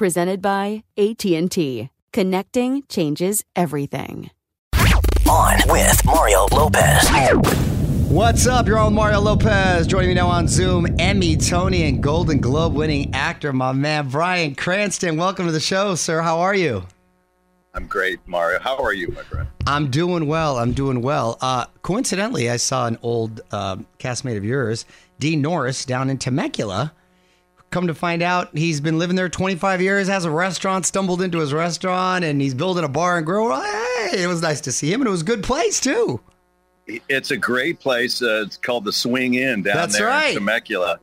Presented by AT&T. Connecting changes everything. On with Mario Lopez. What's up? You're on Mario Lopez. Joining me now on Zoom, Emmy, Tony, and Golden Globe winning actor, my man Bryan Cranston. Welcome to the show, sir. How are you? I'm great, Mario. How are you, my friend? I'm doing well. I'm doing well. Uh, coincidentally, I saw an old uh, castmate of yours, Dean Norris, down in Temecula. Come to find out, he's been living there 25 years, has a restaurant, stumbled into his restaurant, and he's building a bar and grill. Hey, it was nice to see him, and it was a good place, too. It's a great place. Uh, it's called the Swing Inn down That's there right. in Temecula.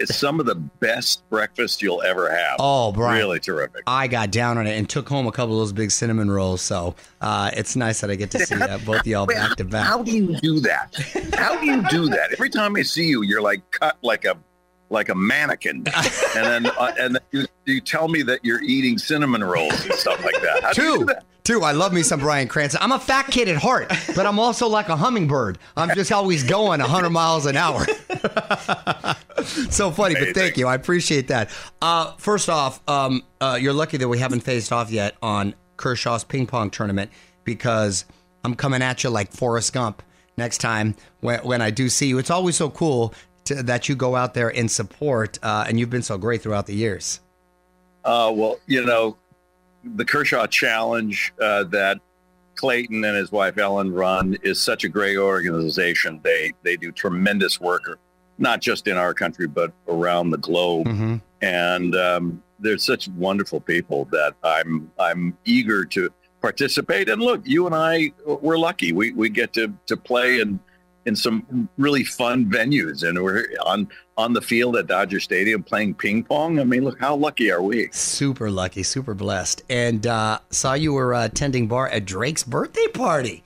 It's some of the best breakfast you'll ever have. Oh, Bryan. Really terrific. I got down on it and took home a couple of those big cinnamon rolls. So uh, it's nice that I get to see uh, both of y'all back to back. How do you do that? How do you do that? Every time I see you, you're like cut like a like a mannequin, and then uh, and then you, you tell me that you're eating cinnamon rolls and stuff like that. How do you do Two. that? Two. I love me some Bryan Cranston. I'm a fat kid at heart, but I'm also like a hummingbird. I'm just always going 100 miles an hour. so funny, but thank you. I appreciate that. Uh, first off, um, uh, you're lucky that we haven't faced off yet on Kershaw's ping pong tournament because I'm coming at you like Forrest Gump next time when, when I do see you. It's always so cool to, that you go out there and support, uh, and you've been so great throughout the years. Uh, well, you know, the Kershaw Challenge uh, that Clayton and his wife Ellen run is such a great organization. They they do tremendous work, not just in our country but around the globe. Mm-hmm. And um, they're such wonderful people that I'm I'm eager to participate. And look, you and I we're lucky. We we get to to play in in some really fun venues, and we're on on the field at Dodger Stadium playing ping pong. I mean, look how lucky are we? Super lucky, super blessed. And uh, saw you were uh, attending bar at Drake's birthday party.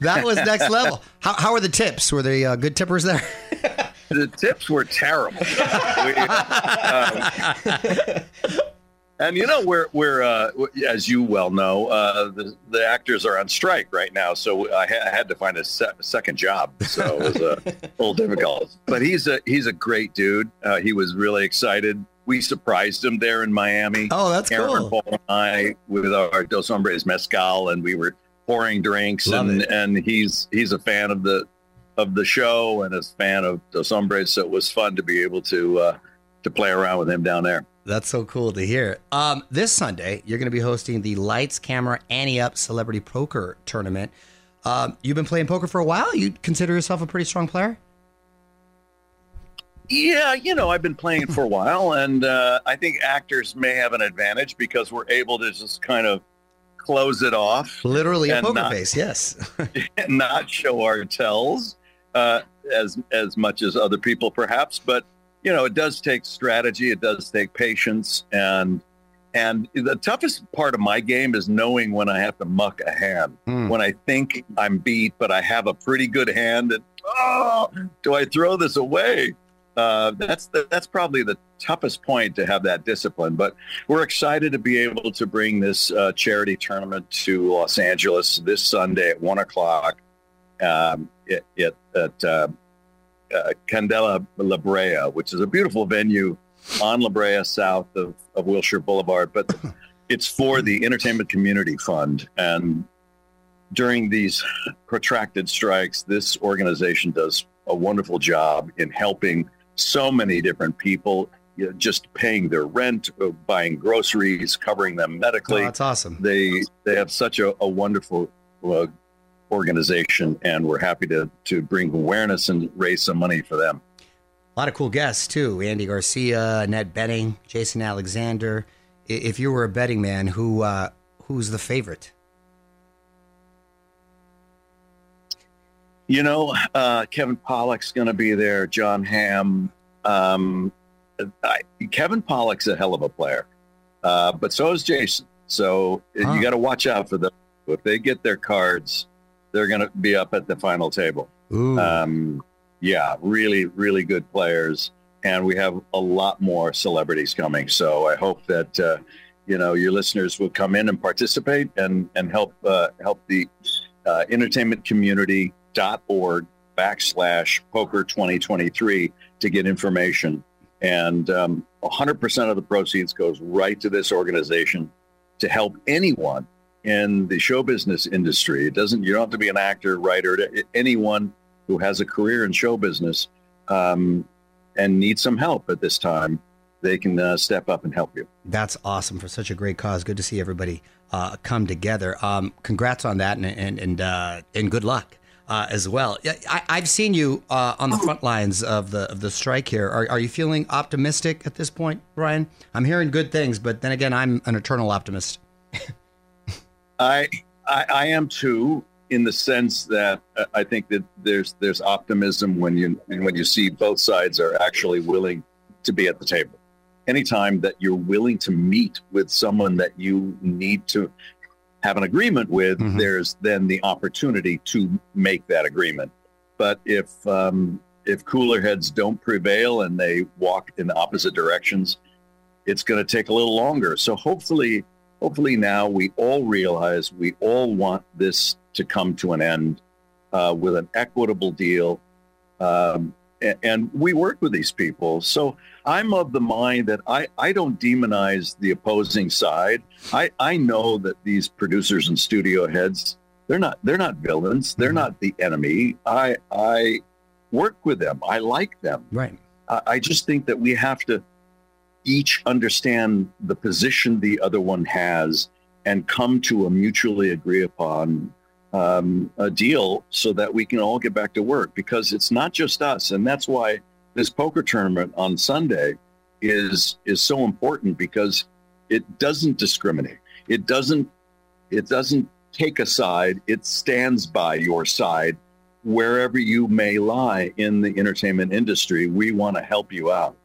That was next level. How, how are the tips? Were they uh, good tippers there? the tips were terrible. We, um, and you know, we're we're uh, as you well know, uh, the the actors are on strike right now, so I, ha- I had to find a se- second job. So it was a little difficult. But he's a he's a great dude. Uh, he was really excited. We surprised him there in Miami. Oh, that's Aaron cool. Paul and I with our Dos Hombres mezcal, and we were pouring drinks, Love and it. and he's he's a fan of the of the show and a fan of Dos Hombres, so it was fun to be able to uh, to play around with him down there. That's so cool to hear. Um, this Sunday, you're going to be hosting the Lights, Camera, Ante Up Celebrity Poker Tournament. Um, you've been playing poker for a while. You consider yourself a pretty strong player? Yeah, you know, I've been playing for a while, and uh, I think actors may have an advantage because we're able to just kind of close it off, literally a poker not- face. Yes. not show our tells uh, as as much as other people, perhaps. But you know, it does take strategy, it does take patience, and and the toughest part of my game is knowing when I have to muck a hand. Hmm. When I think I'm beat, but I have a pretty good hand, and oh, do I throw this away? Uh, that's the, that's probably the toughest point to have that discipline. But we're excited to be able to bring this uh, charity tournament to Los Angeles this Sunday at one o'clock um, at, at, at uh, uh, Candela La Brea, which is a beautiful venue on La Brea, south of, of Wilshire Boulevard. But it's for the Entertainment Community Fund, and during these protracted strikes, this organization does a wonderful job in helping so many different people, you know, just paying their rent, uh, buying groceries, covering them Oh, medically. that's awesome. they they have such a, a wonderful uh, organization, and we're happy to to bring awareness and raise some money for them. A lot of cool guests too. Andy Garcia, Annette Bening, Jason Alexander. If you were a betting man, who uh, who's the favorite? You know, uh, Kevin Pollak's going to be there. Jon Hamm. Um, I, Kevin Pollak's a hell of a player, uh, but so is Jason. So Huh. you got to watch out for them. If they get their cards, they're going to be up at the final table. Um, yeah, really, really good players, and we have a lot more celebrities coming. So I hope that uh, you know your listeners will come in and participate and and help uh, help the uh, entertainmentcommunity.org backslash poker 2023 to get information. And um, 100% of the proceeds goes right to this organization to help anyone in the show business industry. It doesn't, you don't have to be an actor, writer, anyone who has a career in show business um, and needs some help at this time, they can uh, step up and help you. that's awesome for such a great cause. Good to see everybody uh, come together. Um, congrats on that, and and and, uh, and good luck. Uh, as well, I, I've seen you uh, on the front lines of the of the strike here. Are, are you feeling optimistic at this point, Bryan? I'm hearing good things, but then again, I'm an eternal optimist. I, I I am too, in the sense that uh, I think that there's there's optimism when you when you see both sides are actually willing to be at the table. Anytime that you're willing to meet with someone that you need to have an agreement with, Mhm. there's then the opportunity to make that agreement. But if um, if cooler heads don't prevail and they walk in the opposite directions, it's going to take a little longer. So hopefully, hopefully now we all realize we all want this to come to an end uh, with an equitable deal. Um, and we work with these people. So I'm of the mind that I, I don't demonize the opposing side. I, I know that these producers and studio heads, they're not they're not villains. They're Mhm. not the enemy. I I work with them. I like them. Right. I I just think that we have to each understand the position the other one has and come to a mutually agree upon um, a deal so that we can all get back to work because it's not just us. And that's why this poker tournament on Sunday is is so important because it doesn't discriminate. It doesn't it doesn't take a side. It stands by your side wherever you may lie in the entertainment industry. We want to help you out.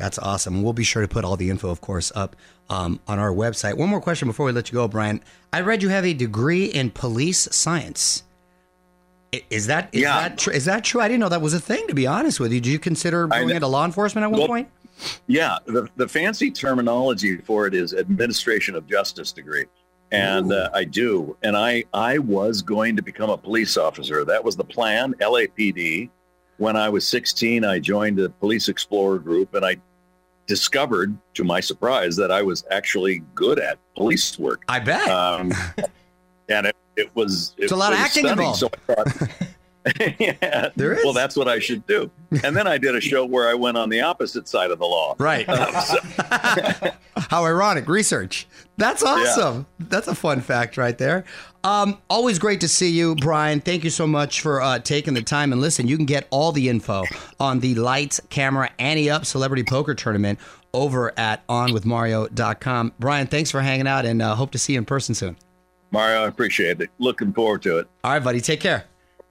That's awesome. We'll be sure to put all the info, of course, up um, on our website. One more question before we let you go, Bryan. I read you have a degree in police science. Is that is Yeah. that tr- is that true? I didn't know that was a thing. To be honest with you, did you consider going into law enforcement at one Well, point? Yeah, the, the fancy terminology for it is administration of justice degree. And uh, I do. And I, I was going to become a police officer. That was the plan, LAPD. When I was 16, I joined the Police Explorer group and I discovered, to my surprise, that I was actually good at police work. I bet. Um, and it, it was it It's a lot of acting stunning. involved. So I thought, yeah, There is. Well, that's what I should do. And then I did a show where I went on the opposite side of the law. right. Uh, so- How ironic. Research. That's awesome. Yeah. That's a fun fact right there. Um, always great to see you, Bryan. Thank you so much for uh, taking the time. And listen, you can get all the info on the Lights, Camera, Ante Up Celebrity Poker Tournament over at onwithmario.com. Bryan, thanks for hanging out and uh, hope to see you in person soon. Mario, I appreciate it. Looking forward to it. All right, buddy. Take care.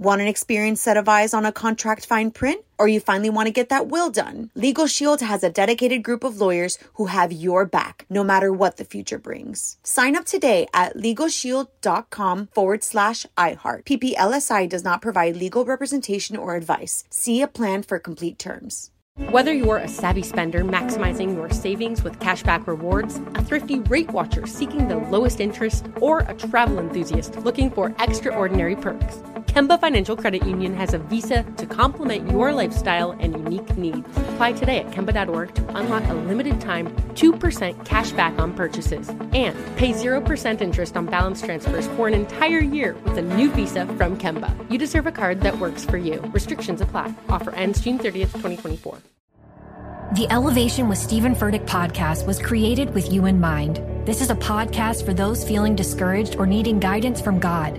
Want an experienced set of eyes on a contract fine print? Or you finally want to get that will done? Legal Shield has a dedicated group of lawyers who have your back, no matter what the future brings. Sign up today at LegalShield.com forward slash iHeart. PPLSI does not provide legal representation or advice. See a plan for complete terms. Whether you're a savvy spender maximizing your savings with cashback rewards, a thrifty rate watcher seeking the lowest interest, or a travel enthusiast looking for extraordinary perks, Kemba Financial Credit Union has a visa to complement your lifestyle and unique needs. Apply today at Kemba.org to unlock a limited time 2% cash back on purchases and pay 0% interest on balance transfers for an entire year with a new visa from Kemba. You deserve a card that works for you. Restrictions apply. Offer ends June 30th, 2024. The Elevation with Stephen Furtick podcast was created with you in mind. This is a podcast for those feeling discouraged or needing guidance from God.